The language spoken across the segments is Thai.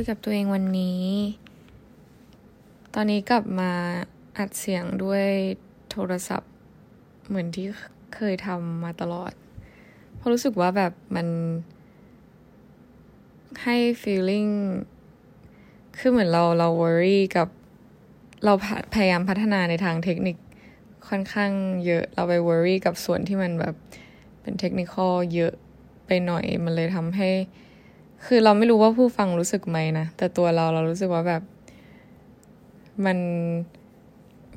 คุยกับตัวเองวันนี้ ตอนนี้กลับมาอัดเสียงด้วยโทรศัพท์เหมือนที่เคยทำมาตลอด เพราะรู้สึกว่าแบบมันให้ feeling คือเหมือนเราเรา worry กับเราพยายามพัฒนาในทางเทคนิคค่อนข้างเยอะ เราไป worry กับส่วนที่มันแบบเป็นเทคนิคเยอะไปหน่อย มันเลยทำให้ คือเราไม่รู้ว่าผู้ฟังรู้สึกไหมนะ แต่ตัวเราเรารู้สึกว่าแบบ มัน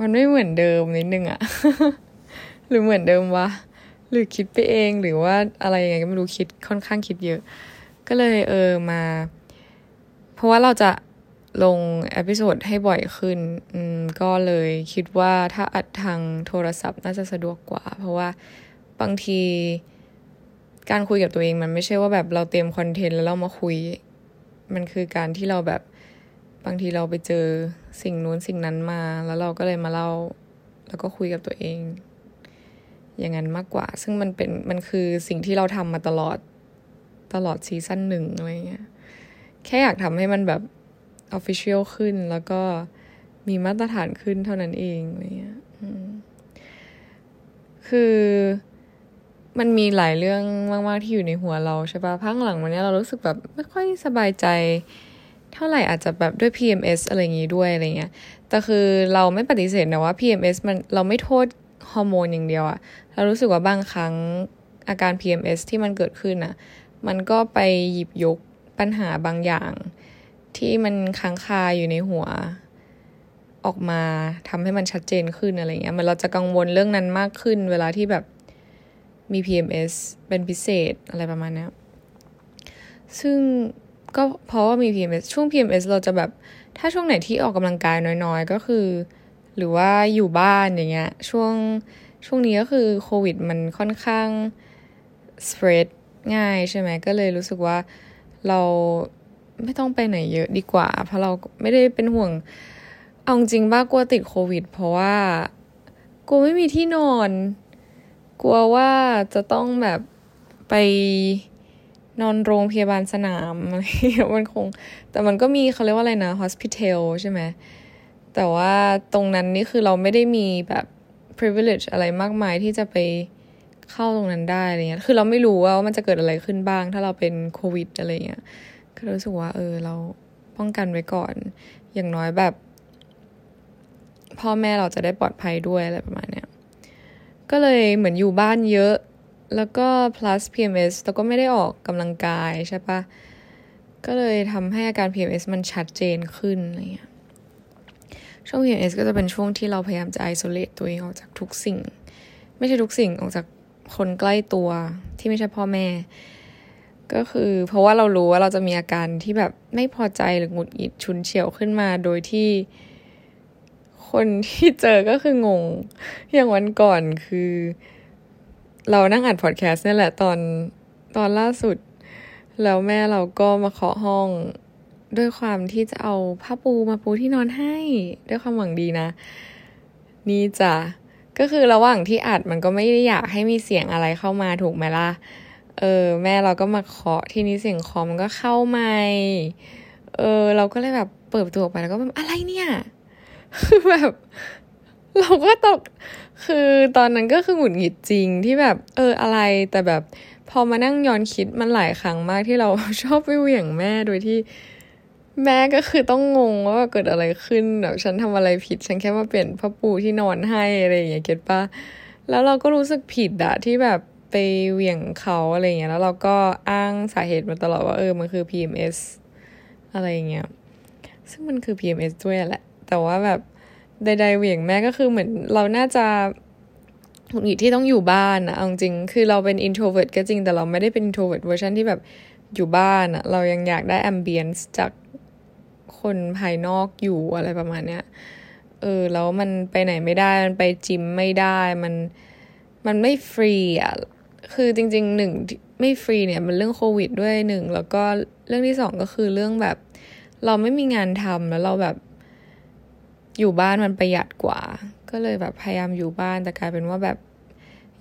มันไม่เหมือนเดิมนิดนึงอะหรือเหมือนเดิมวะ หรือคิดไปเองหรือว่าอะไรยังไงก็ไม่รู้คิดค่อนข้างคิดเยอะ ก็เลยเออมา เพราะว่าเราจะลง episode ให้บ่อยขึ้น อืม ก็เลยคิดว่าถ้าอัดทางโทรศัพท์น่าจะสะดวกกว่า เพราะว่าบางที การคุยกับตัวเองมันไม่ใช่ว่าแบบเราเตรียม content แล้วเรามาคุย มันคือการที่เราแบบบางทีเราไปเจอสิ่งนู้นสิ่งนั้นมา แล้วเราก็เลยมาเล่า แล้วก็คุยกับตัวเอง อย่างนั้นมากกว่า ซึ่งมันเป็นมันคือสิ่งที่เราทำมาตลอดตลอด season หนึ่งอะไรเงี้ยแค่อยากทำให้มันแบบ official ขึ้นแล้วก็มีมาตรฐานขึ้นเท่านั้นเองอะไรเงี้ยคือ มันมีหลายเรื่องมาก ๆ ที่อยู่ในหัวเราใช่ปะพักหลังวันนี้เรารู้สึกแบบไม่ค่อยสบายใจ เท่าไหร่อาจจะแบบด้วย PMS อะไรอย่างงี้ด้วยอะไรเงี้ย แต่คือเราไม่ปฏิเสธนะว่า PMS มันเราไม่โทษฮอร์โมนอย่างเดียวอะเรารู้สึกว่าบางครั้งอาการ PMS ที่มันเกิดขึ้นอะมันก็ไปหยิบยกปัญหาบางอย่าง ที่มันค้างคาอยู่ในหัวออกมาทำให้มันชัดเจนขึ้นอะไรเงี้ยมันเราจะกังวลเรื่องนั้นมากขึ้น เวลาที่แบบ มี PMS เป็นพิเศษอะไรประมาณนี้ซึ่งก็เพราะว่ามี PMS ช่วง PMS เราจะแบบถ้าช่วงไหนที่ออกกำลังกายน้อยๆ ก็คือ หรือว่าอยู่บ้านอย่างเงี้ย ช่วงช่วงนี้ก็คือโควิดมันค่อนข้าง spread ง่ายใช่ไหมก็เลยรู้สึกว่าเราไม่ต้องไปไหนเยอะดีกว่า เพราะเราไม่ได้เป็นห่วง เอาจริงบ้ากลัวติดโควิด เพราะว่า กลัวไม่มีที่นอน กลัวว่าจะต้องแบบไปนอนโรงพยาบาลสนามอะไรมันคง แต่มันก็มีเขาเรียกว่าอะไรนะ hospital ใช่ไหม แต่ว่าตรงนั้นนี่คือเราไม่ได้มีแบบ privilege อะไรมากมายที่จะไปเข้าตรงนั้นได้อะไรเงี้ย คือเราไม่รู้ว่ามันจะเกิดอะไรขึ้นบ้าง ถ้าเราเป็นโควิดอะไรเงี้ย ก็รู้สึกว่า เออ เราป้องกันไว้ก่อน อย่างน้อยแบบ พ่อแม่เราจะได้ปลอดภัยด้วยอะไรประมาณเนี้ย ก็เลยเหมือนอยู่บ้านเยอะ แล้วก็ plus PMS แล้วก็ไม่ได้ออกกำลังกายใช่ปะก็เลยทำให้อาการ PMS มันชัดเจนขึ้นอะไรเงี้ยช่วง PMS ก็จะเป็นช่วงที่เราพยายามจะ isolate ตัวเองออกจากทุกสิ่ง ไม่ใช่ทุกสิ่งออกจากคนใกล้ตัวที่ไม่ใช่พ่อแม่ ก็คือเพราะว่าเรารู้ว่าเราจะมีอาการที่แบบไม่พอใจหรือหงุดหงิดชุนเฉียวขึ้นมาโดยที่ คนที่เจอก็คืองง อย่างวันก่อนคือ เรานั่งอัดพอดแคสต์นี่แหละตอนตอนล่าสุด แล้วแม่เราก็มาเคาะห้อง ด้วยความที่จะเอาผ้าปูมาปูที่นอนให้ ด้วยความหวังดีนะ นี่จ้ะก็คือระหว่างที่อัดมันก็ไม่ได้อยากให้มีเสียงอะไรเข้ามาถูกไหมล่ะ เออ แม่เราก็มาเคาะที่นี้เสียงคอมันก็เข้ามาเออ เราก็เลยแบบเปิดประตูออกไปแล้วก็แบบอะไรเนี่ย คือแบบ เราก็ตก คือตอนนั้นก็คือหงุดหงิดจริงที่แบบ เอออะไรแต่แบบ พอมานั่งย้อนคิดมันหลายครั้งมากที่เราชอบไปเหวี่ยงแม่โดยที่แม่ก็คือต้องงงว่าเกิดอะไรขึ้นแบบฉันทำอะไรผิด ฉันแค่มาเปลี่ยนผ้าปูที่นอนให้อะไรอย่างเงี้ยเก็ตปะแล้วเราก็รู้สึกผิดอะที่แบบไปเหวี่ยงเขาอะไรเงี้ยแล้วเราก็อ้างสาเหตุมาตลอดว่าเออมันคือ PMS อะไรเงี้ยซึ่งมันคือ PMS ด้วยแหละ แต่ว่าแบบใดๆเหวี่ยงแม่ก็คือเหมือนเราน่าจะหงุดหงิดที่ต้องอยู่บ้านอะเอาจริงคือเราเป็น introvert ก็จริงแต่เราไม่ได้เป็น introvert เวอร์ชันที่แบบอยู่บ้านอะเรายังอยากได้ ambience จากคนภายนอกอยู่อะไรประมาณเนี้ยเออแล้วมันไปไหนไม่ได้ มันไปจิมไม่ได้มันมันไม่ฟรีอะคือจริงๆหนึ่งไม่ฟรีเนี่ยมันเรื่องโควิดด้วยหนึ่งแล้วก็เรื่องที่สองก็คือเรื่องแบบ เราไม่มีงานทำแล้วเราแบบ อยู่บ้านมันประหยัดกว่า ก็เลยแบบพยายามอยู่บ้านแต่กลายเป็นว่าแบบ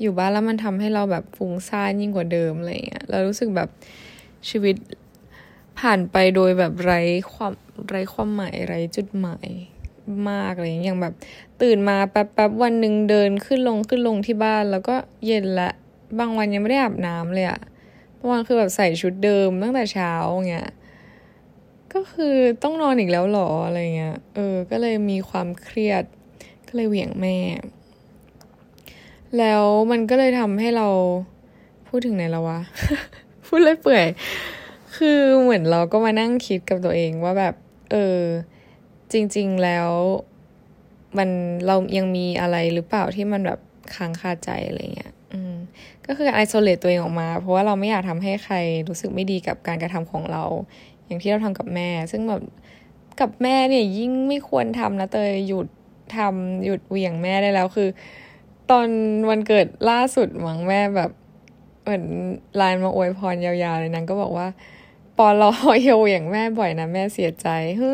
อยู่บ้านแล้วมันทำให้เราแบบฟุ้งซ่านยิ่งกว่าเดิมอะไรเงี้ยเรารู้สึกแบบชีวิตผ่านไปโดยแบบไร้ความไร้ความหมายไร้จุดหมายมากอะไรอย่างแบบตื่นมาแป๊บแป๊บวันหนึ่งเดินขึ้นลงขึ้นลงที่บ้าน แล้วก็เย็นละบางวันยังไม่ได้อาบน้ำเลยอะบางวันคือแบบใส่ชุดเดิมตั้งแต่เช้าเงี้ย ก็คือต้องนอนอีกแล้วหรออะไรเงี้ย เออ ก็เลยมีความเครียด ก็เลยเหวี่ยงแม่ แล้วมันก็เลยทำให้เราพูดถึงไหนแล้ววะ พูดเลยเปื่อย คือเหมือนเราก็มานั่งคิดกับตัวเองว่าแบบ เออ จริง ๆแล้ว มันเรายังมีอะไรหรือเปล่าที่มันแบบค้างคาใจอะไรเงี้ย อืม ก็คือการ isolate ตัวเองออกมา เพราะว่าเราไม่อยากทำให้ใครรู้สึกไม่ดีกับการกระทำของเรา อย่างที่เราทำกับแม่ ซึ่งแบบกับแม่เนี่ยยิ่งไม่ควรทำนะเตยหยุดทำหยุดเหวี่ยงแม่ได้แล้วคือ ตอนวันเกิดล่าสุดหวังแม่แบบเหมือนไลน์มาอวยพรยาวๆเลยนางก็บอกว่า ปอลออย่าเหวี่ยงแม่บ่อยนะแม่เสียใจคื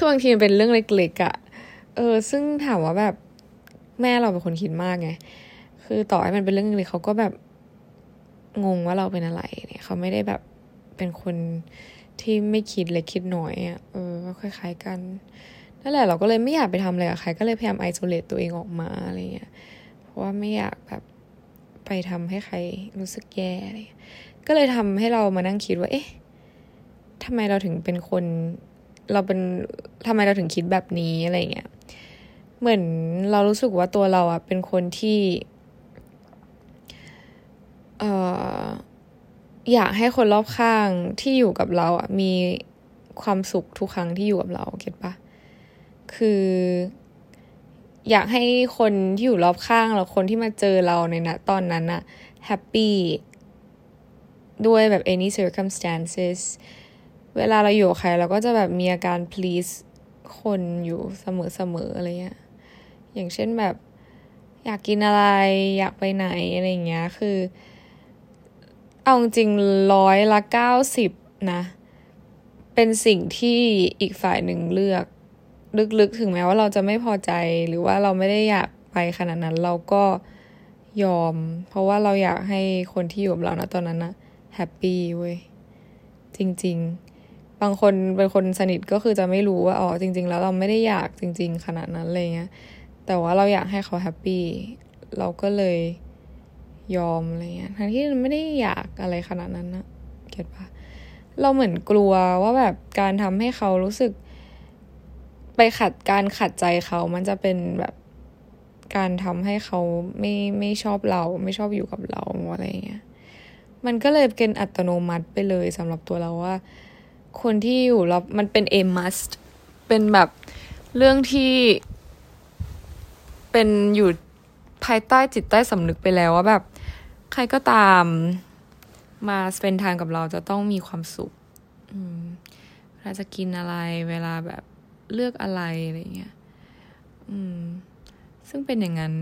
อบางทีมันเป็นเรื่องเล็กๆอะ่ะ เออ ซึ่งถามว่าแบบแม่เราเป็นคนคิดมากไง คือต่อให้มันเป็นเรื่องเล็กเขาก็แบบงงว่าเราเป็นอะไรเนี่ยเขาไม่ได้แบบ เป็นคนที่ไม่คิดเล็กคิดน้อยอะเออก็คล้าย ๆกันนั่นแหละเราก็เลยไม่อยากไปทำอะไรกับใครก็เลยพยายามไอโซเลตตัวเองออกมาอะไรเงี้ยเพราะว่าไม่อยากแบบไปทำให้ใครรู้สึกแย่อะไรก็เลยทำให้เรามานั่งคิดว่า เอ๊ะทำไมเราถึงเป็นคน เราเป็นทำไมเราถึงคิดแบบนี้อะไรเงี้ย เหมือนเรารู้สึกว่าตัวเราอะเป็นคนที่ เอ่อ อยากให้คนรอบข้างที่อยู่กับเราอะมีความสุขทุกครั้งที่อยู่กับเราเก็ตปะคือ อยากให้คนที่อยู่รอบข้างเราคนที่มาเจอเราในนะตอนนั้นอะแฮปปี้ด้วยแบบ any circumstances เวลาเราอยู่กับใครเราก็จะแบบมีอาการ please คนอยู่เสมอๆอะไรเงี้ย อย่างเช่นแบบ อยากกินอะไรอยากไปไหนอะไรเงี้ย คือ เอาจริงร้อยละเก้าสิบนะ เป็นสิ่งที่อีกฝ่ายหนึ่งเลือก ลึกๆ ถึงแม้ว่าเราจะไม่พอใจหรือว่าเราไม่ได้อยากไปขนาดนั้นเราก็ยอม เพราะว่าเราอยากให้คนที่อยู่กับเรานะตอนนั้นนะ happy เว้ย จริง ๆ บางคนเป็นคนสนิทก็คือจะไม่รู้ว่าอ๋อจริง ๆ แล้วเราไม่ได้อยากจริง ๆ ขนาดนั้นเลยเงี้ยแต่ว่าเราอยากให้เขา happy เราก็เลย ยอมอะไรเงี้ยทั้งที่ไม่ได้อยากอะไรขนาดนั้นนะ get ปะเราเหมือนกลัวว่าแบบการทำให้เขารู้สึก ไปขัดการขัดใจเขามันจะเป็นแบบการทำให้เขาไม่ไม่ชอบเรา ไม่ชอบอยู่กับเราอะไรเงี้ยมันก็เลยเป็นอัตโนมัติไปเลยสำหรับตัวเราว่า คนที่อยู่เรามันเป็น a must เป็นแบบเรื่องที่ เป็นอยู่ภายใต้จิตใต้สำนึกไปแล้วว่าแบบ ใครก็ตามมาสเปนทางกับเราจะต้องมีความสุขเวลาจะกินอะไร เวลาแบบเลือกอะไรอะไรเงี้ยซึ่งเป็นอย่างนั้น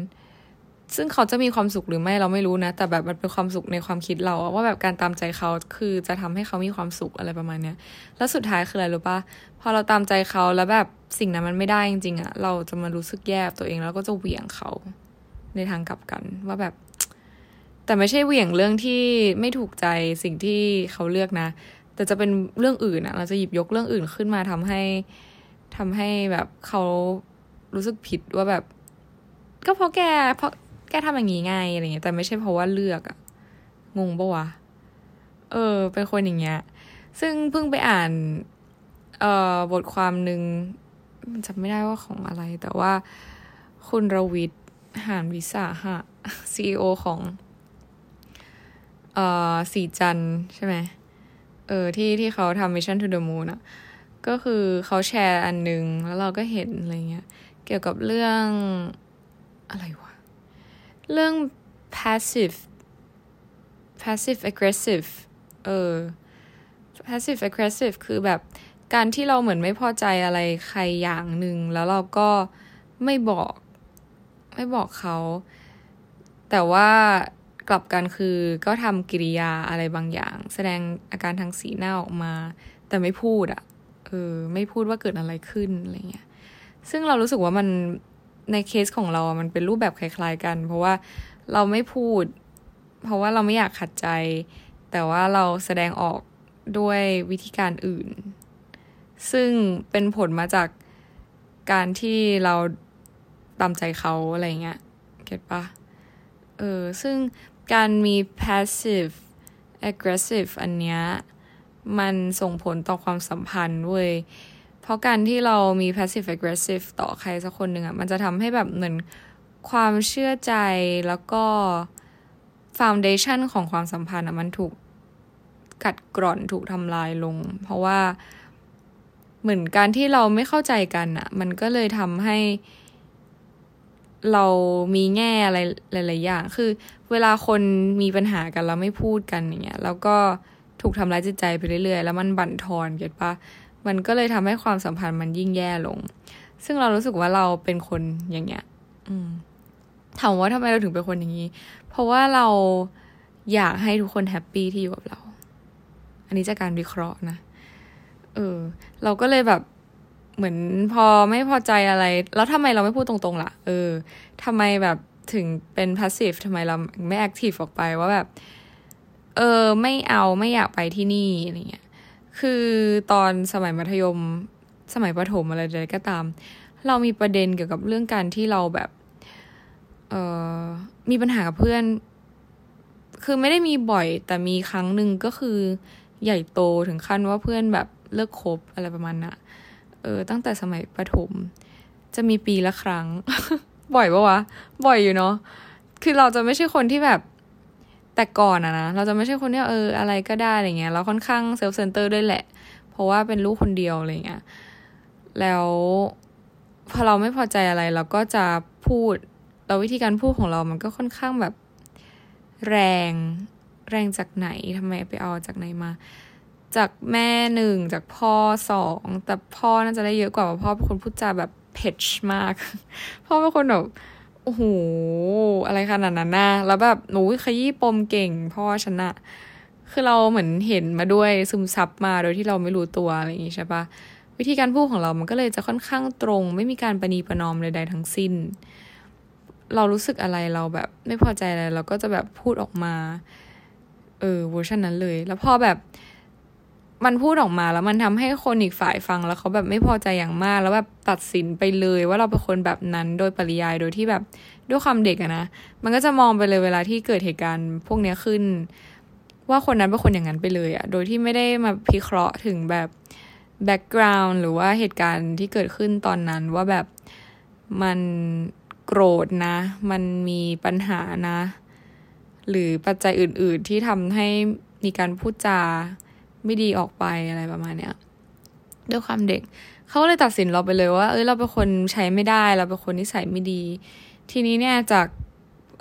ซึ่งเขาจะมีความสุขหรือไม่เราไม่รู้นะ แต่แบบมันเป็นความสุขในความคิดเราว่าแบบการตามใจเขาคือจะทำให้เขามีความสุขอะไรประมาณเนี้ย แล้วสุดท้ายคืออะไรรู้ปะพอเราตามใจเขาแล้วแบบสิ่งนั้นมันไม่ได้จริงๆอะเราจะมารู้สึกแย่ตัวเองแล้วก็จะเหวี่ยงเขาในทางกลับกันว่าแบบ แต่ไม่ใช่เหวี่ยงเรื่องที่ไม่ถูกใจสิ่งที่เขาเลือกนะ แต่จะเป็นเรื่องอื่นอะเราจะหยิบยกเรื่องอื่นขึ้นมาทำให้ทำให้แบบเขารู้สึกผิดว่าแบบ ก็เพราะแกเพราะแกทำอย่างนี้ไงอะไรเงี้ยแต่ไม่ใช่เพราะว่าเลือกอะงงปะวะเออ เป็นคนอย่างเงี้ย ซึ่งเพิ่งไปอ่าน เอ่อบทความหนึ่งจำไม่ได้ว่าของอะไร แต่ว่าคุณรวิทย์หานวิสาหะซีอของ เอ่อสีจันใช่ไหมเออที่ที่เขาทำ Mission to the Moon อะก็คือเขาแชร์อันนึง แล้วเราก็เห็นอะไรเงี้ย เกี่ยวกับเรื่องอะไรวะ เรื่อง passive passive aggressive เออ passive aggressive คือแบบการที่เราเหมือนไม่พอใจอะไรใครอย่างหนึ่ง แล้วเราก็ไม่บอก ไม่บอกเขา แต่ว่า กลับกันคือก็ทำกิริยาอะไรบางอย่าง แสดงอาการทางสีหน้าออกมา แต่ไม่พูดอะ่ะเออไม่พูดว่าเกิดอะไรขึ้นอะไรเงี้ยซึ่งเรารู้สึกว่ามันในเคสของเรามันเป็นรูปแบบคล้าย ๆ กัน เพราะว่าเราไม่พูด เพราะว่าเราไม่อยากขัดใจ แต่ว่าเราแสดงออกด้วยวิธีการอื่น ซึ่งเป็นผลมาจากการที่เราตามใจเขาอะไรเงี้ยเก็ตปะเออซึ่ง การมี passive aggressive อันเนี้ยมันส่งผลต่อความสัมพันธ์เว้ย เพราะการที่เรามี passive aggressive ต่อใครสักคนหนึ่งอะ่ะ มันจะทำให้แบบเหมือนความเชื่อใจแล้วก็ foundation ของความสัมพันธ์อะ่ะ มันถูกกัดกร่อนถูกทำลายลง เพราะว่าเหมือนการที่เราไม่เข้าใจกันอะ่ะ มันก็เลยทำให้ เรามีแง่อะไรหลายๆอย่าง คือ เวลาคนมีปัญหากันแล้วไม่พูดกันอย่างเงี้ย แล้วก็ถูกทำร้ายจิตใจไปเรื่อยๆ แล้วมันบั่นทอนเก็ตปะมันก็เลยทำให้ความสัมพันธ์มันยิ่งแย่ลง ซึ่งเรารู้สึกว่าเราเป็นคนอย่างเงี้ย อืม ถามว่าทำไมเราถึงเป็นคนอย่างนี้ เพราะว่าเราอยากให้ทุกคน happy ที่อยู่กับเรา อันนี้จากการวิเคราะห์นะ เออ เราก็เลยแบบ เหมือนพอไม่พอใจอะไร แล้วทำไมเราไม่พูดตรงๆล่ะ เออทำไมแบบถึงเป็น passive ทำไมเราไม่ active ออกไปว่าแบบ เออ ไม่เอาไม่อยากไปที่นี่อะไรเงี้ย คือตอนสมัยมัธยม สมัยประถมอะไรใดก็ตาม เรามีประเด็นเกี่ยวกับเรื่องการที่เราแบบ เออมีปัญหากับเพื่อน คือไม่ได้มีบ่อย แต่มีครั้งหนึ่งก็คือใหญ่โตถึงขั้นว่าเพื่อนแบบเลิกคบอะไรประมาณนะ่ะ เออตั้งแต่สมัยประถม จะมีปีละครั้ง บ่อยปะวะ บ่อยอยู่เนาะคือเราจะไม่ใช่คนที่แบบแต่ก่อนอะนะ เราจะไม่ใช่คนที่เอออะไรก็ได้อะไรเงี้ย เราค่อนข้าง self-center ด้วยแหละ เพราะว่าเป็นลูกคนเดียวอะไรเงี้ย แล้วพอเราไม่พอใจอะไรเราก็จะพูดเราวิธีการพูดของเรามันก็ค่อนข้างแบบแรงแรงจากไหนทำไมไปเอาจากไหนมา จากแม่หนึ่งจากพ่อสองแต่พ่อน่าจะได้เยอะกว่าพ่อเป็นคนพูดจาแบบเผ็ดมาก พ่อเป็นคนแบบโอ้โหอะไรขนาดนั้นนะแล้วแบบหนูขยี้ปมเก่ง พ่อชนะ คือเราเหมือนเห็นมาด้วยซึมซับมาโดยที่เราไม่รู้ตัวอะไรอย่างนี้ใช่ปะวิธีการพูดของเรามันก็เลยจะค่อนข้างตรง ไม่มีการประนีประนอมใดๆทั้งสิ้น เรารู้สึกอะไรเราแบบ ไม่พอใจอะไรเราก็จะแบบพูดออกมา เออเวอร์ชันนั้นเลย แล้วพอแบบ มันพูดออกมาแล้วมันทำให้คนอีกฝ่ายฟังแล้วเขาแบบไม่พอใจอย่างมาก แล้วแบบตัดสินไปเลยว่าเราเป็นคนแบบนั้นโดยปริยายโดยที่แบบด้วยความเด็กอะนะมันก็จะมองไปเลยเวลาที่เกิดเหตุการณ์พวกนี้ขึ้น ว่าคนนั้นเป็นคนอย่างนั้นไปเลยอะโดยที่ไม่ได้มาพิเคราะห์ถึงแบบแบ็กกราวน์หรือว่าเหตุการณ์ที่เกิดขึ้นตอนนั้นว่าแบบมันโกรธนะ มันมีปัญหานะ หรือปัจจัยอื่น ๆ ที่ทำให้มีการพูดจา ไม่ดีออกไปอะไรประมาณเนี้ยด้วยความเด็กเขาเลยตัดสินเราไปเลยว่า เอ้ยเราเป็นคนใช้ไม่ได้เราเป็นคนนิสัยไม่ดี ทีนี้เนี่ยจาก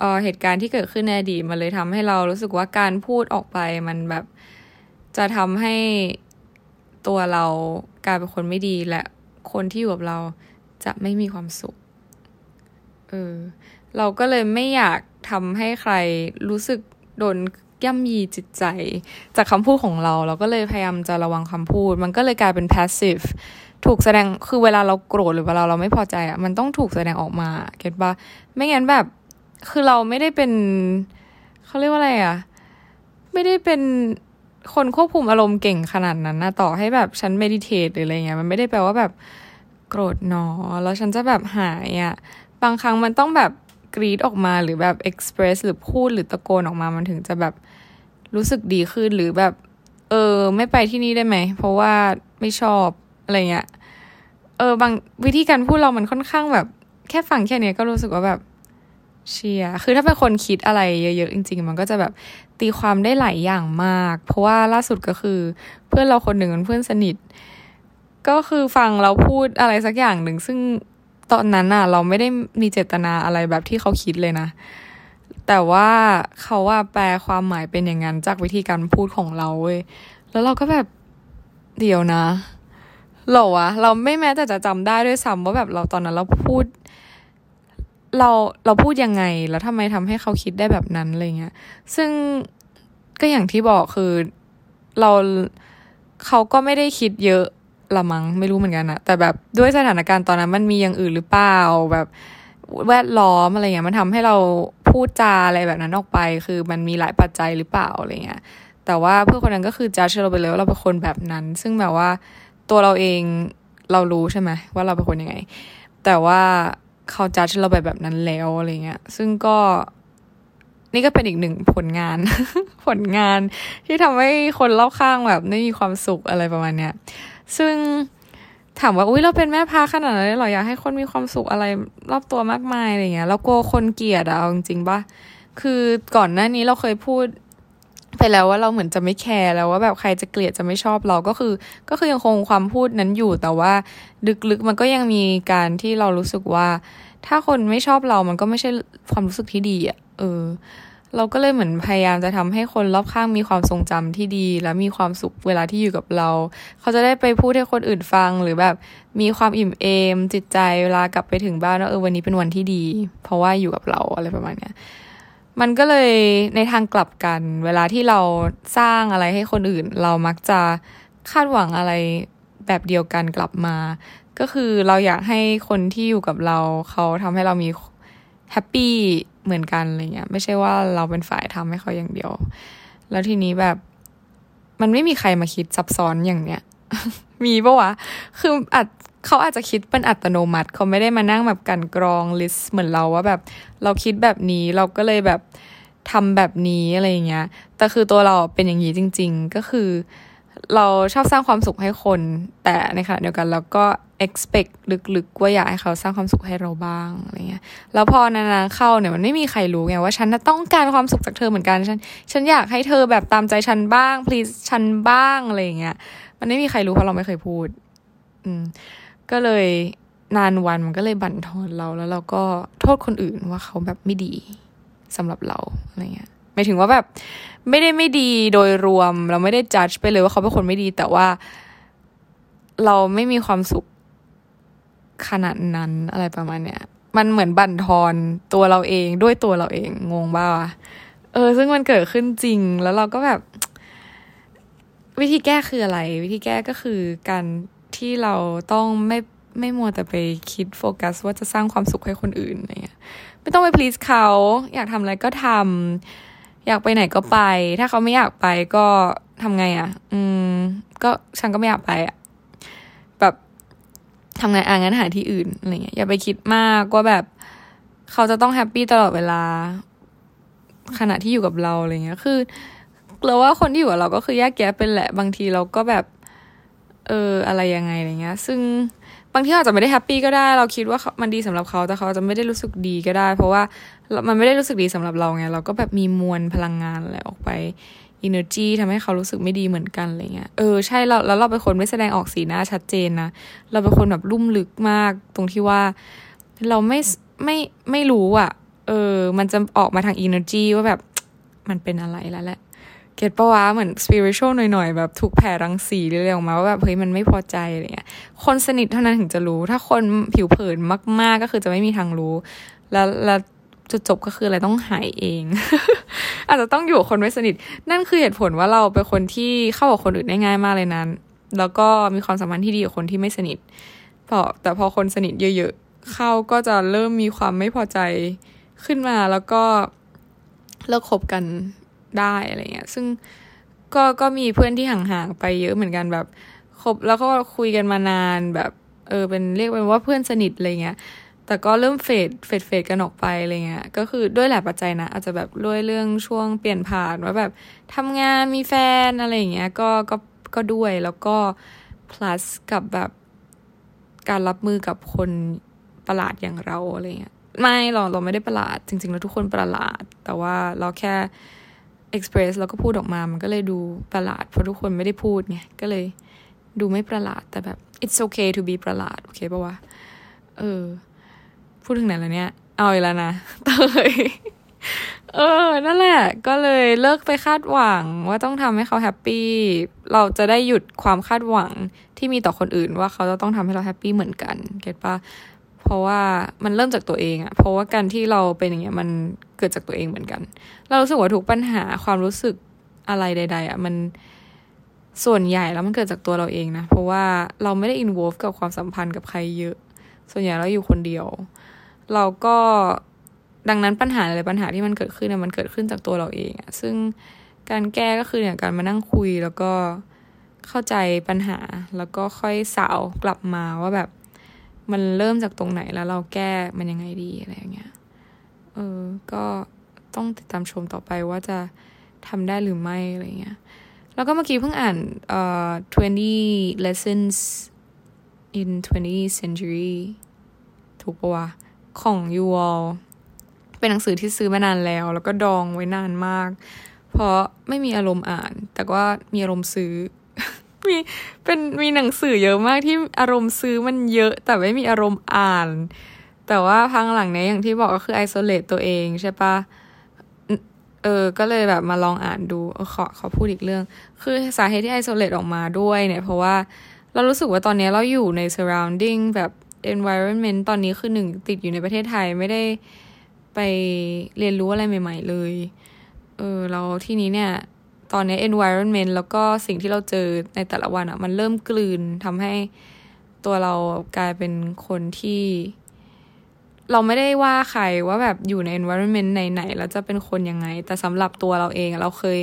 เเหตุการณ์ที่เกิดขึ้นในอดีตมันเลยทำให้เรารู้สึกว่าการพูดออกไปมันแบบจะทำให้ตัวเรากลายเป็นคนไม่ดีและคนที่อยู่กับเราจะไม่มีความสุข เออ เราก็เลยไม่อยากทำให้ใครรู้สึกโดน ย่ำยีจิตใจ จากคำพูดของเรา เราก็เลยพยายามจะระวังคำพูด มันก็เลยกลายเป็น passive ถูกแสดงคือเวลาเราโกรธหรือเวลาเราไม่พอใจอะมันต้องถูกแสดงออกมาเก็ตปะไม่งั้นแบบ คือเราไม่ได้เป็นเขาเรียกว่าอะไรอะ ไม่ได้เป็นคนควบคุมอารมณ์เก่งขนาดนั้นนะต่อให้แบบฉันเมดิเทตหรืออะไรเงี้ยมันไม่ได้แปลว่าแบบโกรธหนอ แล้วฉันจะแบบหายอะบางครั้งมันต้องแบบกรีดออกมาหรือแบบเอ็กซ์เพรสหรือพูดหรือตะโกนออกมามันถึงจะแบบ รู้สึกดีขึ้นหรือแบบ เออ ไม่ไปที่นี่ได้ไหม เพราะว่าไม่ชอบอะไรเงี้ยเออบางวิธีการพูดเรามันค่อนข้างแบบ แค่ฟังแค่นี้ก็รู้สึกว่าแบบเชียคือถ้าเป็นคนคิดอะไรเยอะๆจริง ๆ มันก็จะแบบตีความได้หลายอย่างมาก เพราะว่าล่าสุดก็คือ เพื่อนเราคนหนึ่งเป็นเพื่อนสนิท ก็คือฟังเราพูดอะไรสักอย่างหนึ่ง ซึ่งตอนนั้นอะเราไม่ได้มีเจตนาอะไรแบบที่เขาคิดเลยนะ แต่ว่าเขาว่าแปลความหมายเป็นอย่างนั้นจากวิธีการพูดของเราเว้ยแล้วเราก็แบบเดี๋ยวนะหรอวะเราไม่แม้แต่จะจำได้ด้วยซ้ำว่าแบบเราตอนนั้นเราพูด เราเราพูดยังไง แล้วทำไมทำให้เขาคิดได้แบบนั้นอะไรเงี้ย ซึ่งก็อย่างที่บอกคือเราเขาก็ไม่ได้คิดเยอะละมัง้งไม่รู้เหมือนกันอะแต่แบบด้วยสถานการณ์ตอนนั้นมันมีอย่างอื่นหรือเปล่าแบบแวดล้อมอะไรเงี้ยมันทำให้เรา พูดจาอะไรแบบนั้นออกไป คือมันมีหลายปัจจัยหรือเปล่าอะไรเงี้ยแต่ว่าเพื่อนคนนั้นก็คือจัดเราไปเลยว่าเราเป็นคนแบบนั้น ซึ่งแบบว่าตัวเราเองเรารู้ใช่ไหมว่าเราเป็นคนยังไง แต่ว่าเขาจัดเราไปแบบนั้นแล้วอะไรเงี้ย ซึ่งก็นี่ก็เป็นอีกหนึ่งผลงาน ผลงานที่ทำให้คนรอบข้างแบบไม่มีความสุขอะไรประมาณเนี้ย ซึ่ง ถามว่าอุ้ยเราเป็นแม่พาขนาดนั้นเลยหรออยากให้คนมีความสุขอะไรรอบตัวมากมายอะไรเงี้ยแล้วกลัวคนเกลียดอะเอาจริงๆปะคือก่อนหน้านี้เราเคยพูดไปแล้วว่าเราเหมือนจะไม่แคร์แล้วว่าแบบใครจะเกลียดจะไม่ชอบเราก็คือ ก็คือยังคงความพูดนั้นอยู่แต่ว่าลึกๆมันก็ยังมีการที่เรารู้สึกว่า ถ้าคนไม่ชอบเรามันก็ไม่ใช่ความรู้สึกที่ดีอะเออ เราก็เลยเหมือนพยายามจะทำให้คนรอบข้างมีความทรงจำที่ดี และมีความสุขเวลาที่อยู่กับเรา เขาจะได้ไปพูดให้คนอื่นฟังหรือแบบมีความอิ่มเอม จิตใจเวลากลับไปถึงบ้านว่าเออวันนี้เป็นวันที่ดี เพราะว่าอยู่กับเราอะไรประมาณเนี้ยมันก็เลยในทางกลับกัน เวลาที่เราสร้างอะไรให้คนอื่น เรามักจะคาดหวังอะไรแบบเดียวกันกลับมา ก็คือเราอยากให้คนที่อยู่กับเรา เขาทำให้เรามีแฮปปี้ เหมือนกันอะไรเงี้ยไม่ใช่ว่าเราเป็นฝ่ายทำให้เขาอย่างเดียว แล้วทีนี้แบบมันไม่มีใครมาคิดซับซ้อนอย่างเนี้ย มีปะวะ คืออาจเขาอาจจะคิดเป็นอัตโนมัติ เขาไม่ได้มานั่งแบบกันกรองลิสต์เหมือนเราว่าแบบ เราคิดแบบนี้เราก็เลยแบบทำแบบนี้อะไรเงี้ย แต่คือตัวเราเป็นอย่างนี้จริง ๆ ก็คือ เราชอบสร้างความสุขให้คน แต่ในขณะเดียวกันเราก็ expect ลึกๆ ว่าอยากให้เขาสร้างความสุขให้เราบ้างอะไรเงี้ยแล้วพอนานๆเข้าเนี่ยมันไม่มีใครรู้ไงว่าฉันต้องการความสุขจากเธอเหมือนกันฉันฉันอยากให้เธอแบบตามใจฉันบ้าง please ฉันบ้างอะไรเงี้ยมันไม่มีใครรู้เพราะเราไม่เคยพูด อืม ก็เลยนานวันมันก็เลยบั่นทอนเราแล้วเราก็โทษคนอื่นว่าเขาแบบไม่ดีสำหรับเราอะไรเงี้ย หมายถึงว่าแบบไม่ได้ไม่ดีโดยรวม เราไม่ได้จัดไปเลยว่าเขาเป็นคนไม่ดี แต่ว่าเราไม่มีความสุขขนาดนั้นอะไรประมาณเนี้ย มันเหมือนบั่นทอนตัวเราเองด้วยตัวเราเองงงบ้าวะเออ ซึ่งมันเกิดขึ้นจริง แล้วเราก็แบบ วิธีแก้คืออะไร วิธีแก้ก็คือการที่เราต้องไม่ไม่มัวแต่ไปคิดโฟกัส ว่าจะสร้างความสุขให้คนอื่นอะไรเงี้ยไม่ต้องไป please เขา อยากทำอะไรก็ทำ อยากไปไหนก็ไป ถ้าเขาไม่อยากไปก็ทำไงอะ่ะ อืม ก็ฉันก็ไม่อยากไปอะ่ะ แบบทำไงอะงั้นหาที่อื่นอะไรเงี้ย อย่าไปคิดมากว่าแบบ เขาจะต้องแฮปปี้ตลอดเวลา ขณะที่อยู่กับเราอะไรเงี้ย คือเราว่าคนที่อยู่กับเราก็คือแยกแยะเป็นแหละ บางทีเราก็แบบ เอออะไรยังไงอะไรเงี้ย ซึ่ง บางทีอาจจะไม่ได้แฮปปี้ก็ได้ เราคิดว่ามันดีสำหรับเขาแต่เขาจะไม่ได้รู้สึกดีก็ได้ เพราะว่ามันไม่ได้รู้สึกดีสำหรับเราไงเราก็แบบมีมวลพลังงานอะไรออกไป energy ทำให้เขารู้สึกไม่ดีเหมือนกันอะไรเงี้ยเออใช่แล้วแล้วเราเป็นคนไม่แสดงออกสีหน้าชัดเจนนะเราเป็นคนแบบลุ่มลึกมาก ตรงที่ว่าเราไม่ไม่ไม่รู้อะ เออ มันจะออกมาทาง energy ว่าแบบมันเป็นอะไรแล้วแหละ เก็ตปะวะเหมือนสปิริตชัลหน่อยๆ แบบถูกแผ่รังสีเรื่อยๆออกมาว่าแบบเฮ้ยมันไม่พอใจอะไรเงี้ย คนสนิทเท่านั้นถึงจะรู้ ถ้าคนผิวเผินมากๆก็คือจะไม่มีทางรู้ แล้วแล้วจุดจบก็คืออะไรต้องหายเอง อาจจะต้องอยู่คนไม่สนิท นั่นคือเหตุผลว่าเราเป็นคนที่เข้ากับคนอื่นได้ง่ายมากเลยนั้น แล้วก็มีความสัมพันธ์ที่ดีกับคนที่ไม่สนิทพอแต่พอคนสนิทเยอะๆ เข้าก็จะเริ่มมีความไม่พอใจขึ้นมาแล้วก็เลิกคบกัน ได้อะไรเงี้ย ซึ่งก็ก็มีเพื่อนที่ห่างๆไปเยอะเหมือนกันแบบคบแล้วก็คุยกันมานานแบบ เออเป็นเรียกเป็นว่าเพื่อนสนิทอะไรเงี้ย แต่ก็เริ่มเฟดเฟดเฟดกันออกไปอะไรเงี้ย ก็คือด้วยหลายปัจจัยนะ อาจจะแบบด้วยเรื่องช่วงเปลี่ยนผ่านว่าแบบทำงานมีแฟนอะไรเงี้ย ก็ก็ก็ด้วยแล้วก็ plus กับแบบการรับมือกับคนประหลาดอย่างเราอะไรเงี้ยไม่เราเราไม่ได้ประหลาดจริง ๆ แล้วทุกคนประหลาด แต่ว่าเราแค่ express แล้วก็พูดออกมา มันก็เลยดูประหลาด เพราะทุกคนไม่ได้พูดไง ก็เลยดูไม่ประหลาด แต่แบบ it's okay to be ประหลาด โอเคปะวะ เออ พูดถึงไหนแล้วเนี่ย เอาอีกแล้วนะ เตย เออ นั่นแหละ ก็เลยเลิกไปคาดหวังว่าต้องทำให้เขาแฮปปี้ เราจะได้หยุดความคาดหวังที่มีต่อคนอื่นว่าเขาจะต้องทำให้เราแฮปปี้เหมือนกัน เก็ตปะ ราะว่ามันเริ่มจากตัวเองอะเพราะว่าการที่เราเป็นอย่างเงี้ยมันเกิดจากตัวเองเหมือนกัน เรารู้สึกว่าทุกปัญหาความรู้สึกอะไรใด ๆอะมันส่วนใหญ่แล้วมันเกิดจากตัวเราเองนะ เพราะว่าเราไม่ได้อินวอล์ฟกับความสัมพันธ์กับใครเยอะ ส่วนใหญ่เราอยู่คนเดียว เราก็ดังนั้นปัญหาอะไรปัญหาที่มันเกิดขึ้นมันเกิดขึ้นจากตัวเราเองอะซึ่งการแก้ก็คือเนี่ยการมานั่งคุยแล้วก็เข้าใจปัญหาแล้วก็ค่อยสาวกลับมาว่าแบบ มันเริ่มจากตรงไหนแล้วเราแก้มันยังไงดีอะไรอย่างเงี้ย เออ ก็ต้องติดตามชมต่อไปว่าจะทำได้หรือไม่อะไรเงี้ย แล้วก็เมื่อกี้เพิ่งอ่านเอ่อ20 lessons in 20th century ถูกปะวะ ของยูวอลเป็นหนังสือที่ซื้อมานานแล้ว แล้วก็ดองไว้นานมาก เพราะไม่มีอารมณ์อ่าน แต่ว่ามีอารมณ์ซื้อ มีเป็นมีหนังสือเยอะมากที่อารมณ์ซื้อมันเยอะ แต่ไม่มีอารมณ์อ่าน แต่ว่าพังหลังเนี้ยอย่างที่บอกก็คือไอโซเลตตัวเองใช่ปะเออ ก็เลยแบบมาลองอ่านดูเออขอขอพูดอีกเรื่อง คือสาเหตุที่ไอโซเลตออกมาด้วยเนี่ยเพราะว่าเรารู้สึกว่าตอนนี้เราอยู่ใน surrounding แบบ environment ตอนนี้คือหนึ่งติดอยู่ในประเทศไทยไม่ได้ไปเรียนรู้อะไรใหม่ ๆ เลย เออเราที่นี้เนี่ย ตอนนี้ environment แล้วก็สิ่งที่เราเจอในแต่ละวันอะ่ะ มันเริ่มกลืนทำให้ตัวเรากลายเป็นคนที่ เราไม่ได้ว่าใครว่าแบบอยู่ใน environment ไหนๆแล้วจะเป็นคนยังไง แต่สำหรับตัวเราเองเราเคย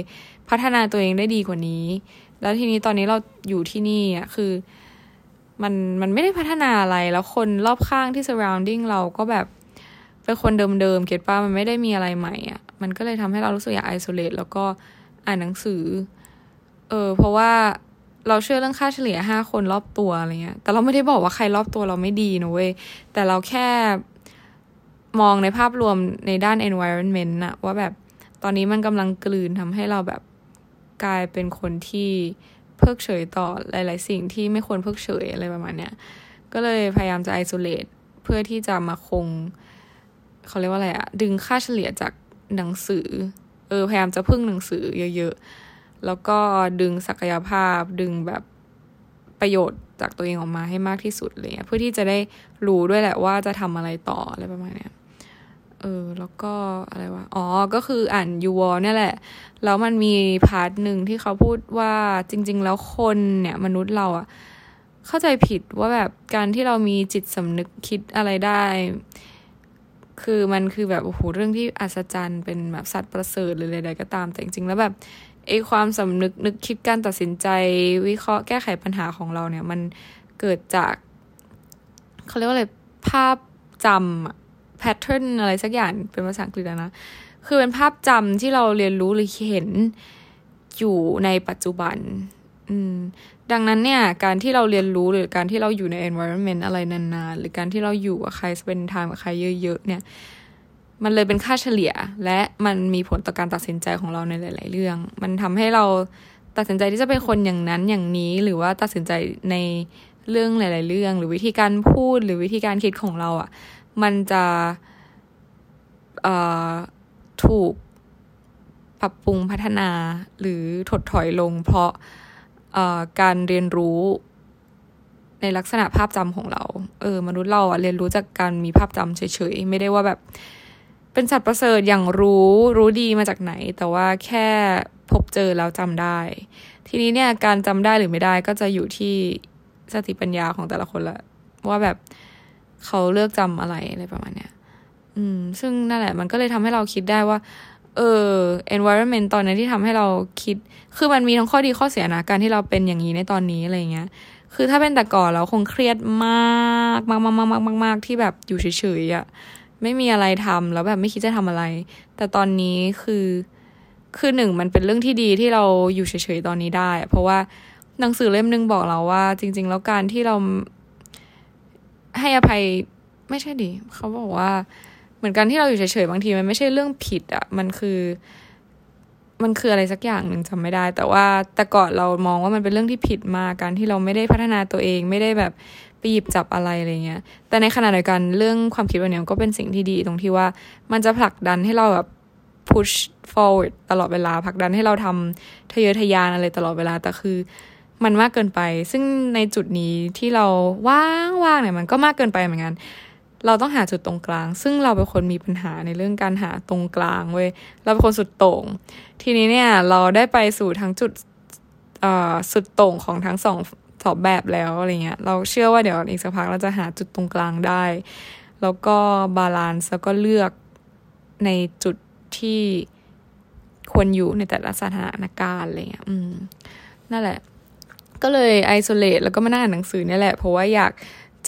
พัฒนาตัวเองได้ดีกว่านี้ แล้วทีนี้ตอนนี้เราอยู่ที่นี่อะคือมันมันไม่ได้พัฒนาอะไรแล้วคนรอบข้างที่ surrounding เราก็แบบเป็นคนเดิมๆเก็ตป้ามันไม่ได้มีอะไรใหม่อะ มันก็เลยทำให้เรารู้สึกอยาก isolate แล้วก็ อ่านหนังสือ เออ เพราะว่าเราเชื่อเรื่องค่าเฉลี่ยห้าคนรอบตัวอะไรเงี้ย แต่เราไม่ได้บอกว่าใครรอบตัวเราไม่ดีนะเว้ย แต่เราแค่มองในภาพรวมในด้าน environment นะว่าแบบตอนนี้มันกำลังกลืนทำให้เราแบบกลายเป็นคนที่เพิกเฉยต่อหลาย ๆ สิ่งที่ไม่ควรเพิกเฉยอะไรประมาณเนี้ย ก็เลยพยายามจะ isolate เพื่อที่จะมาคง เขาเรียกว่าอะไรอะดึงค่าเฉลี่ยจากหนังสือ เออพยายามจะพึ่งหนังสือเยอะ ๆ แล้วก็ดึงศักยภาพ ดึงแบบประโยชน์จากตัวเองออกมาให้มากที่สุดเลยเพื่อที่จะได้รู้ด้วยแหละว่าจะทำอะไรต่ออะไรประมาณเนี้ยเออแล้วก็อะไรวะอ๋อก็คืออ่าน Yuval เนี่ยแหละ แล้วมันมี part หนึ่งที่เขาพูดว่าจริง ๆ แล้วคนเนี่ยมนุษย์เราอะเข้าใจผิดว่าแบบการที่เรามีจิตสำนึกคิดอะไรได้ คือมันคือแบบโอ้โหเรื่องที่อัศจรรย์เป็นแบบสัตว์ประเสริฐหรืออะไรก็ตามแต่จริงๆ แล้วแบบไอ้ความสำนึกนึกคิดการตัดสินใจวิเคราะห์แก้ไขปัญหาของเราเนี่ย มันเกิดจากเขาเรียกว่าอะไรภาพจำอะแพทเทิร์นอะไรสักอย่างเป็นภาษาอังกฤษนะ คือเป็นภาพจำที่เราเรียนรู้หรือเห็นอยู่ในปัจจุบัน อืม ดังนั้นเนี่ยการที่เราเรียนรู้หรือการที่เราอยู่ใน environment อะไรนานๆ หรือการที่เราอยู่กับใครเป็นทางกับใครเยอะ ๆ เนี่ย มันเลยเป็นค่าเฉลี่ย และมันมีผลต่อการตัดสินใจของเราในหลาย ๆ เรื่อง มันทำให้เราตัดสินใจที่จะเป็นคนอย่างนั้นอย่างนี้ หรือว่าตัดสินใจในเรื่องหลาย ๆ เรื่อง หรือวิธีการพูดหรือวิธีการคิดของเราอะ่ะ มันจะถูกปรับปรุงพัฒนาหรือถดถอยลงเพราะ การเรียนรู้ในลักษณะภาพจำของเรา เออ มนุษย์เราอะเรียนรู้จากการมีภาพจำเฉยๆ ไม่ได้ว่าแบบ เป็นสัตว์ประเสริฐอย่างรู้รู้ดีมาจากไหน แต่ว่าแค่พบเจอแล้วจำได้ ทีนี้เนี่ยการจำได้หรือไม่ได้ก็จะอยู่ที่สติปัญญาของแต่ละคนละว่าแบบเขาเลือกจำอะไรอะไรประมาณเนี้ย อืม ซึ่งนั่นแหละ มันก็เลยทำให้เราคิดได้ว่า เออ environment ตอนนี้นที่ทำให้เราคิด คือมันมีทั้งข้อดีข้อเสียนะการที่เราเป็นอย่างนี้ในตอนนี้อะไรเงี้ย คือถ้าเป็นแต่ก่อนเราคงเครียดมากมากมากมากมากมากที่แบบอยู่เฉยๆอะ่ะไม่มีอะไรทำแล้วแบบไม่คิดจะทำอะไร แต่ตอนนี้คือคือหนึ่งมันเป็นเรื่องที่ดีที่เราอยู่เฉยๆตอนนี้ได้ เพราะว่าหนังสือเล่มนึงบอกเราว่า จริง ๆ แล้วการที่เราให้อภัยไม่ใช่ดิเขาบอกว่า เหมือนกันที่เราอยู่เฉยๆบางทีมันไม่ใช่เรื่องผิดอะ่ะมันคือ มันคืออะไรสักอย่างหนึ่งจำไม่ได้ แต่ว่าแต่ก่อนเรามองว่ามันเป็นเรื่องที่ผิดมาการที่เราไม่ได้พัฒนาตัวเองไม่ได้แบบไปหยิบจับอะไรอะไรเงี้ย แต่ในขณะเดียวกันเรื่องความคิดแบบนี้ก็เป็นสิ่งที่ดีตรงที่ว่ามันจะผลักดันให้เราแบบ push forward ตลอดเวลาผลักดันให้เราทำทะเยอทะยานอะไรตลอดเวลาแต่คือมันมากเกินไป ซึ่งในจุดนี้ที่เราว่างๆเนี่ยมันก็มากเกินไปเหมือนกัน เราต้องหาจุดตรงกลาง ซึ่งเราเป็นคนมีปัญหาในเรื่องการหาตรงกลางเว้ย เราเป็นคนสุดโต่ง ทีนี้เนี่ยเราได้ไปสู่ทั้งจุดสุดโต่งของทั้งสองสองแบบแล้วอะไรเงี้ย เราเชื่อว่าเดี๋ยวอีกสักพักเราจะหาจุดตรงกลางได้ แล้วก็ balance แล้วก็เลือกในจุดที่ควรอยู่ในแต่ละสถานการณ์อะไรเงี้ย อืม นั่นแหละ ก็เลย isolate แล้วก็มานั่งอ่านหนังสือนี่แหละ เพราะว่าอยาก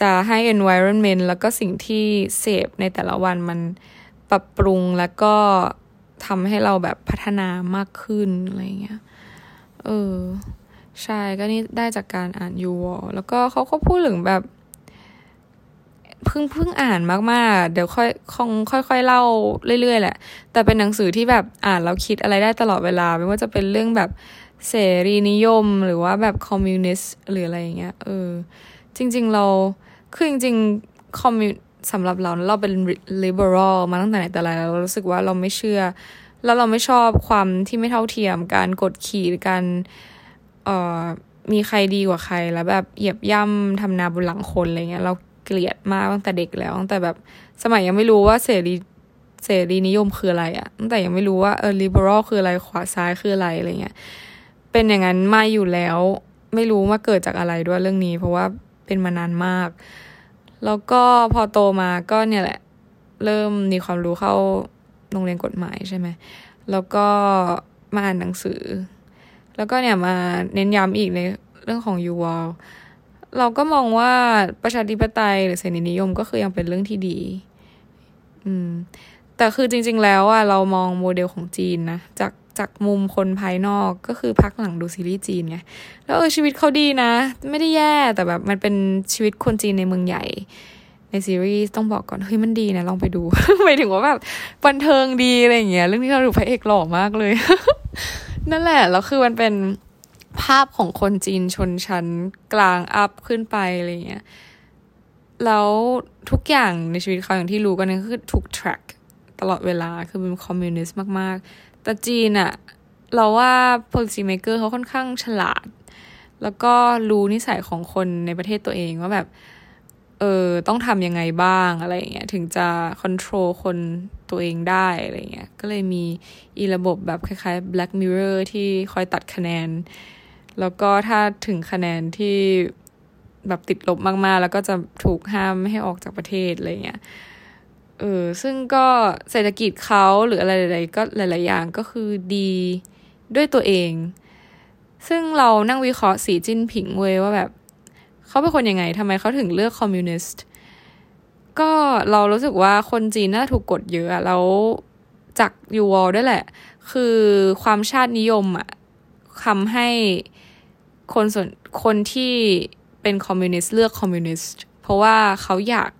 จะให้ environment แล้วก็สิ่งที่เสพในแต่ละวันมันปรับปรุงแล้วก็ทำให้เราแบบพัฒนามากขึ้นอะไรเงี้ย เออ ใช่ ก็นี่ได้จากการอ่านยูวอแล้วก็เขาก็พูดถึงแบบเพิ่งเพิ่งอ่านมากๆ เดี๋ยวค่อยคงค่อยๆเล่าเรื่อยๆแหละ แต่เป็นหนังสือที่แบบอ่านแล้วคิดอะไรได้ตลอดเวลา ไม่ว่าจะเป็นเรื่องแบบเสรีนิยมหรือว่าแบบคอมมิวนิสต์หรืออะไรอย่างเงี้ย เออ จริง ๆ เรา คือจริงๆคอมมิวสำหรับเราเราเป็น liberal มาตั้งแต่ไหนแต่ไรแล้วเรารู้สึกว่าเราไม่เชื่อ แล้วเราไม่ชอบความที่ไม่เท่าเทียม การกดขี่การเอ่อมีใครดีกว่าใครแล้วแบบเหยียบย่ำทำนาบนหลังคนอะไรเงี้ยเราเกลียดมากตั้งแต่เด็กแล้วตั้งแต่แบบสมัยยังไม่รู้ว่าเสรีเสรีนิยมคืออะไรอะตั้งแต่ยังไม่รู้ว่าเออ liberal คืออะไรขวาซ้ายคืออะไรอะไรเงี้ยเป็นอย่างนั้นมาอยู่แล้ว ไม่รู้ว่าเกิดจากอะไรด้วยเรื่องนี้ เพราะว่า เป็นมานานมาก แล้วก็พอโตมาก็เนี่ยแหละ เริ่มมีความรู้เข้าโรงเรียนกฎหมายใช่ไหม แล้วก็มาอ่านหนังสือ แล้วก็เนี่ยมาเน้นย้ำอีกในเรื่องของยูวอลเราก็มองว่าประชาธิปไตยหรือเสรีนิยมก็คือยังเป็นเรื่องที่ดี อืม แต่คือจริง ๆ แล้วอะเรามองโมเดลของจีนนะ จาก จากมุมคนภายนอกก็คือพักหลังดูซีรีส์จีนไงแล้วเออชีวิตเขาดีนะ ไม่ได้แย่แต่แบบมันเป็นชีวิตคนจีนในเมืองใหญ่ ในซีรีส์ต้องบอกก่อนเฮ้ยมันดีนะลองไปดูหมายถึงว่าแบบบันเทิงดีอะไรอย่างเงี้ยเรื่องที่เราดูพระเอกหล่อมากเลย นั่นแหละแล้วคือมันเป็นภาพของคนจีนชนชั้นกลางอัพขึ้นไปอะไรเงี้ยแล้วทุกอย่างในชีวิตเขาอย่างที่รู้กันก็คือถูก track ตลอดเวลาคือเป็นคอมมิวนิสต์มาก ๆ แต่จีนอะเราว่า policy maker เขาค่อนข้างฉลาด แล้วก็รู้นิสัยของคนในประเทศตัวเองว่าแบบ เออต้องทำยังไงบ้างอะไรเงี้ยถึงจะคอนโทรลคนตัวเองได้อะไรเงี้ยก็เลยมีอีระบบแบบคล้ายๆ black mirror ที่คอยตัดคะแนน แล้วก็ถ้าถึงคะแนนที่แบบติดลบมากๆ แล้วก็จะถูกห้ามไม่ให้ออกจากประเทศอะไรเงี้ย เออซึ่งก็เศรษฐกิจเขาหรืออะไรๆก็หลายๆอย่างก็คือดีด้วยตัวเอง ซึ่งเรานั่งวิเคราะห์สีจิ้นผิงเว้ยว่าแบบ เขาเป็นคนยังไงทำไมเขาถึงเลือกคอมมิวนิสต์ก็เรารู้สึกว่าคนจีนน่าถูกกดเยอะอะแล้วจากยูวอลด้วยแหละ คือความชาตินิยมอะทำให้คนส่วนคนที่เป็นคอมมิวนิสต์เลือกคอมมิวนิสต์เพราะว่าเขาอยาก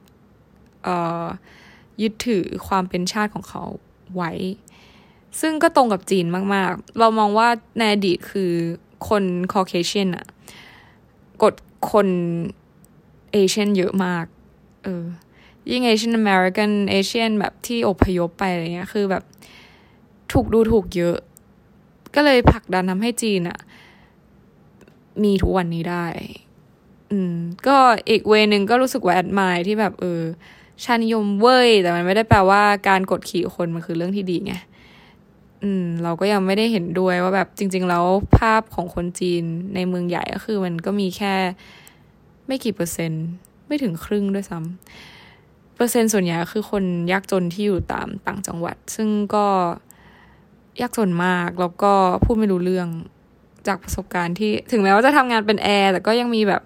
เอ่อ ยึดถือความเป็นชาติของเขาไว้ ซึ่งก็ตรงกับจีนมาก ๆ เรามองว่าในอดีตคือคน Caucasian อะกดคน Asian เยอะมาก เออ ยิ่ง Asian American Asian แบบที่อพยพไปอะไรเงี้ย คือแบบถูกดูถูกเยอะ ก็เลยผลักดันทำให้จีนอะมีทุกวันนี้ได้ อืม ก็อีกเวนึงก็รู้สึกว่าแอดมายที่แบบ เออ ชานิยมเว้ย แต่มันไม่ได้แปลว่าการกดขี่คนมันคือเรื่องที่ดีไงอืมเราก็ยังไม่ได้เห็นด้วยว่าแบบจริง ๆ แล้วภาพของคนจีนในเมืองใหญ่ก็คือมันก็มีแค่ไม่กี่เปอร์เซ็นต์ ไม่ถึงครึ่งด้วยซ้ำเปอร์เซ็นต์ส่วนใหญ่คือคนยากจนที่อยู่ตามต่างจังหวัด ซึ่งก็ยากจนมากแล้วก็พูดไม่รู้เรื่องจากประสบการณ์ที่ถึงแม้ว่าจะทำงานเป็นแอร์แต่ก็ยังมีแบบ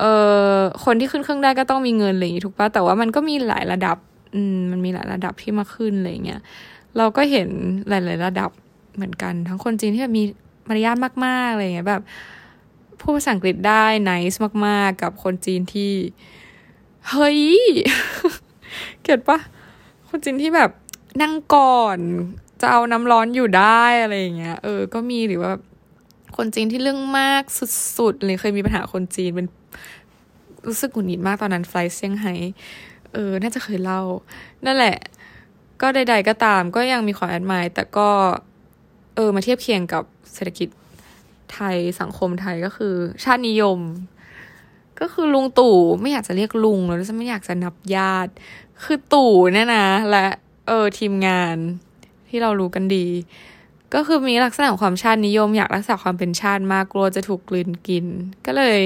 เออคนที่ขึ้นเครื่องได้ก็ต้องมีเงินอะไรอย่างนี้ถูกปะแต่ว่ามันก็มีหลายระดับ อืมมันมีหลายระดับที่มาขึ้นอะไรเงี้ยเราก็เห็นหลาย ๆ ระดับเหมือนกัน ทั้งคนจีนที่แบบมีมารยาทมากๆอะไรเงี้ยแบบพูดภาษาอังกฤษได้ไนส์มาก ๆ กับคนจีนที่ เฮ้ย เก็ตปะคนจีนที่แบบนั่งก่อนจะเอาน้ำร้อนอยู่ได้อะไรเงี้ย เออ ก็มีหรือว่าคนจีนที่เรื่องมากสุดๆเลยเคยมีปัญหาคนจีนเป็น รู้สึกหงุดหงิดมากตอนนั้นไฟล์เซี่ยงไฮ้เออ น่าจะเคยเล่า นั่นแหละ ก็ใด ๆ ก็ตามก็ยังมีความแอดมายแต่ก็ เออ มาเทียบเคียงกับเศรษฐกิจไทยสังคมไทยก็คือ ชาตินิยม ก็คือลุงตู่ไม่อยากจะเรียกลุงแล้วจะไม่อยากจะนับญาติ คือตู่เนี่ยนะ และเออทีมงานที่เรารู้กันดี ก็คือมีลักษณะของความชาตินิยม อยากรักษาความเป็นชาติมากกลัวจะถูกกลืนกิน ก็เลย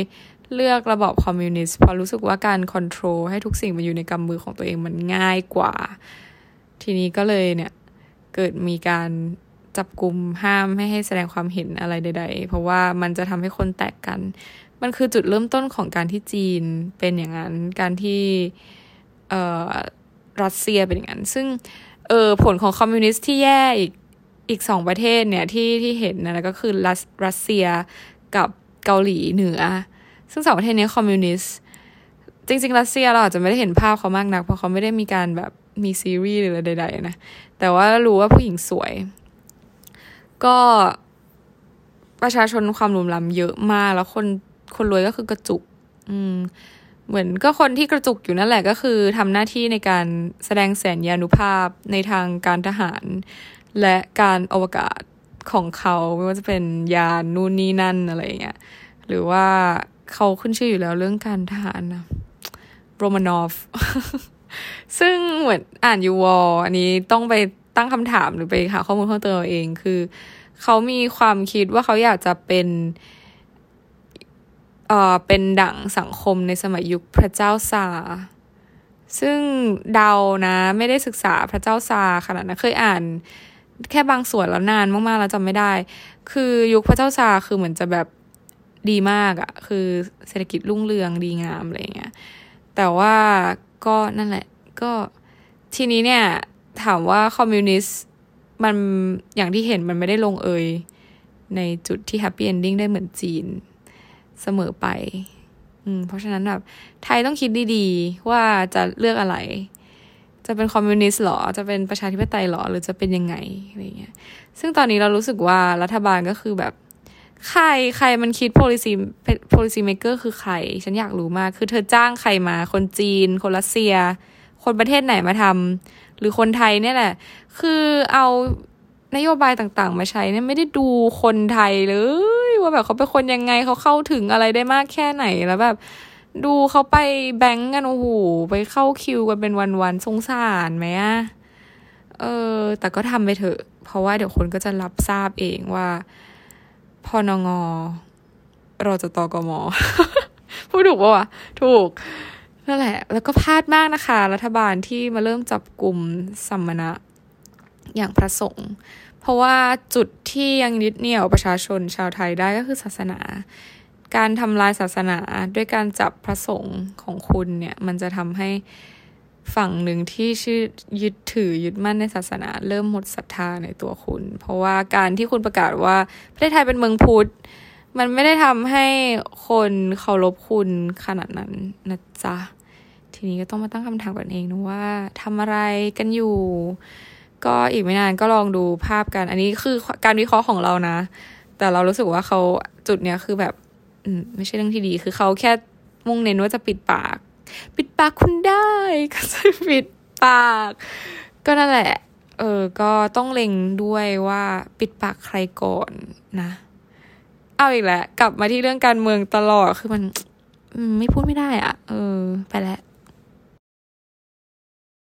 เลือกระบอบคอมมิวนิสต์เพราะรู้สึกว่าการคอนโทรลให้ทุกสิ่งมันอยู่ในกำมือของตัวเองมันง่ายกว่า ทีนี้ก็เลยเนี่ย เกิดมีการจับกลุ่มห้ามไม่ให้แสดงความเห็นอะไรใด ๆ เพราะว่ามันจะทำให้คนแตกกัน มันคือจุดเริ่มต้นของการที่จีนเป็นอย่างนั้น การที่เอ่อรัสเซียเป็นอย่างนั้น ซึ่งเออผลของคอมมิวนิสต์ที่แย่อีกอีกสองประเทศเนี่ยที่ที่เห็นนะก็คือรัสรัสเซียกับเกาหลีเหนือ ซึ่งสองประเทศนี้คอมมิวนิสต์จริง ๆ รัสเซียเราอาจจะไม่ได้เห็นภาพเขามากนัก เพราะเขาไม่ได้มีการแบบมีซีรีส์หรืออะไรใดๆนะ แต่ว่ารู้ว่าผู้หญิงสวย ก็ประชาชนความรุมล้ำเยอะมาก แล้วคนคนรวยก็คือกระจุก อืม เหมือนก็คนที่กระจุกอยู่นั่นแหละก็คือทำหน้าที่ในการแสดงแสนยานุภาพในทางการทหาร และการอวกาศของเขาไม่ว่าจะเป็นยานนู่นนี่นั่นอะไรเงี้ยหรือว่า เขาขึ้นชื่ออยู่แล้วเรื่องการทหารนะโรมานอฟ ซึ่งเหมือนอ่านยูวออันนี้ต้องไปตั้งคำถามหรือไปหาข้อมูลเพิ่มเติมเอง คือเขามีความคิดว่าเขาอยากจะเป็นเอ่อเป็นดั่งสังคมในสมัยยุคพระเจ้าซาซึ่งเดานะ ไม่ได้ศึกษาพระเจ้าซาขนาดนั้นเคยอ่าน แค่บางส่วนแล้วนานมากๆแล้วจำไม่ได้ คือยุคพระเจ้าซาร์คือเหมือนจะแบบ ดีมากอะคือเศรษฐกิจรุ่งเรืองดีงามอะไรเงี้ยแต่ว่าก็นั่นแหละ ก็ทีนี้เนี่ย ถามว่าคอมมิวนิสต์มันอย่างที่เห็นมันไม่ได้ลงเอยในจุดที่ happy ending ได้เหมือนจีนเสมอไป อืม เพราะฉะนั้นแบบ ไทยต้องคิดดีๆ ว่าจะเลือกอะไร จะเป็นคอมมิวนิสต์หรอ จะเป็นประชาธิปไตยหรอ หรือจะเป็นยังไงอะไรเงี้ย ซึ่งตอนนี้เรารู้สึกว่ารัฐบาลก็คือแบบ ใครใครมันคิด policy policy maker คือใคร ฉันอยากรู้มาก คือเธอจ้างใครมา คนจีน คนรัสเซีย คนประเทศไหนมาทำ หรือคนไทยเนี่ยแหละ คือเอานโยบายต่างๆ มาใช้เนี่ยไม่ได้ดูคนไทยเลย ว่าแบบเขาเป็นคนยังไงเขาเข้าถึงอะไรได้มากแค่ไหนแล้วแบบ ดูเขาไปแบงก์กันโอ้โหไปเข้าคิวกันเป็นวันๆสงสารไหมอะเออ แต่ก็ทำไปเถอะ เพราะว่าเดี๋ยวคนก็จะรับทราบเองว่า พอนงเราจะตอกมพูดถูกปะวะ ถูก นั่นแหละ แล้วก็พลาดมากนะคะ รัฐบาลที่มาเริ่มจับกลุ่มสัมมณะอย่างพระสงฆ์เพราะว่าจุดที่ยังยึดเหนี่ยวประชาชนชาวไทยได้ก็คือศาสนา การทำลายศาสนาด้วยการจับพระสงฆ์ของคุณเนี่ย มันจะทำให้ ฝั่งหนึ่งที่ชื่อยึดถือยึดมั่นในศาสนา เริ่มหมดศรัทธาในตัวคุณ เพราะว่าการที่คุณประกาศว่าประเทศไทยเป็นเมืองพุทธมันไม่ได้ทำให้คนเคารพคุณขนาดนั้นนะจ๊ะทีนี้ก็ต้องมาตั้งคำถามกันเองนะว่าทำอะไรกันอยู่ ก็อีกไม่นานก็ลองดูภาพกัน อันนี้คือการวิเคราะห์ของเรานะ แต่เรารู้สึกว่าเขาจุดเนี้ยคือแบบอืมไม่ใช่เรื่องที่ดี คือเขาแค่มุ่งเน้นว่าจะปิดปาก ปิดปากคุณได้ก็จะปิดปาก ก็นั่นแหละ เออ ก็ต้องเล็งด้วยว่าปิดปากใครก่อนนะ เอาอีกแล้วกลับมาที่เรื่องการเมืองตลอดคือมันไม่พูดไม่ได้อะ่ะเออ ไปแล้ว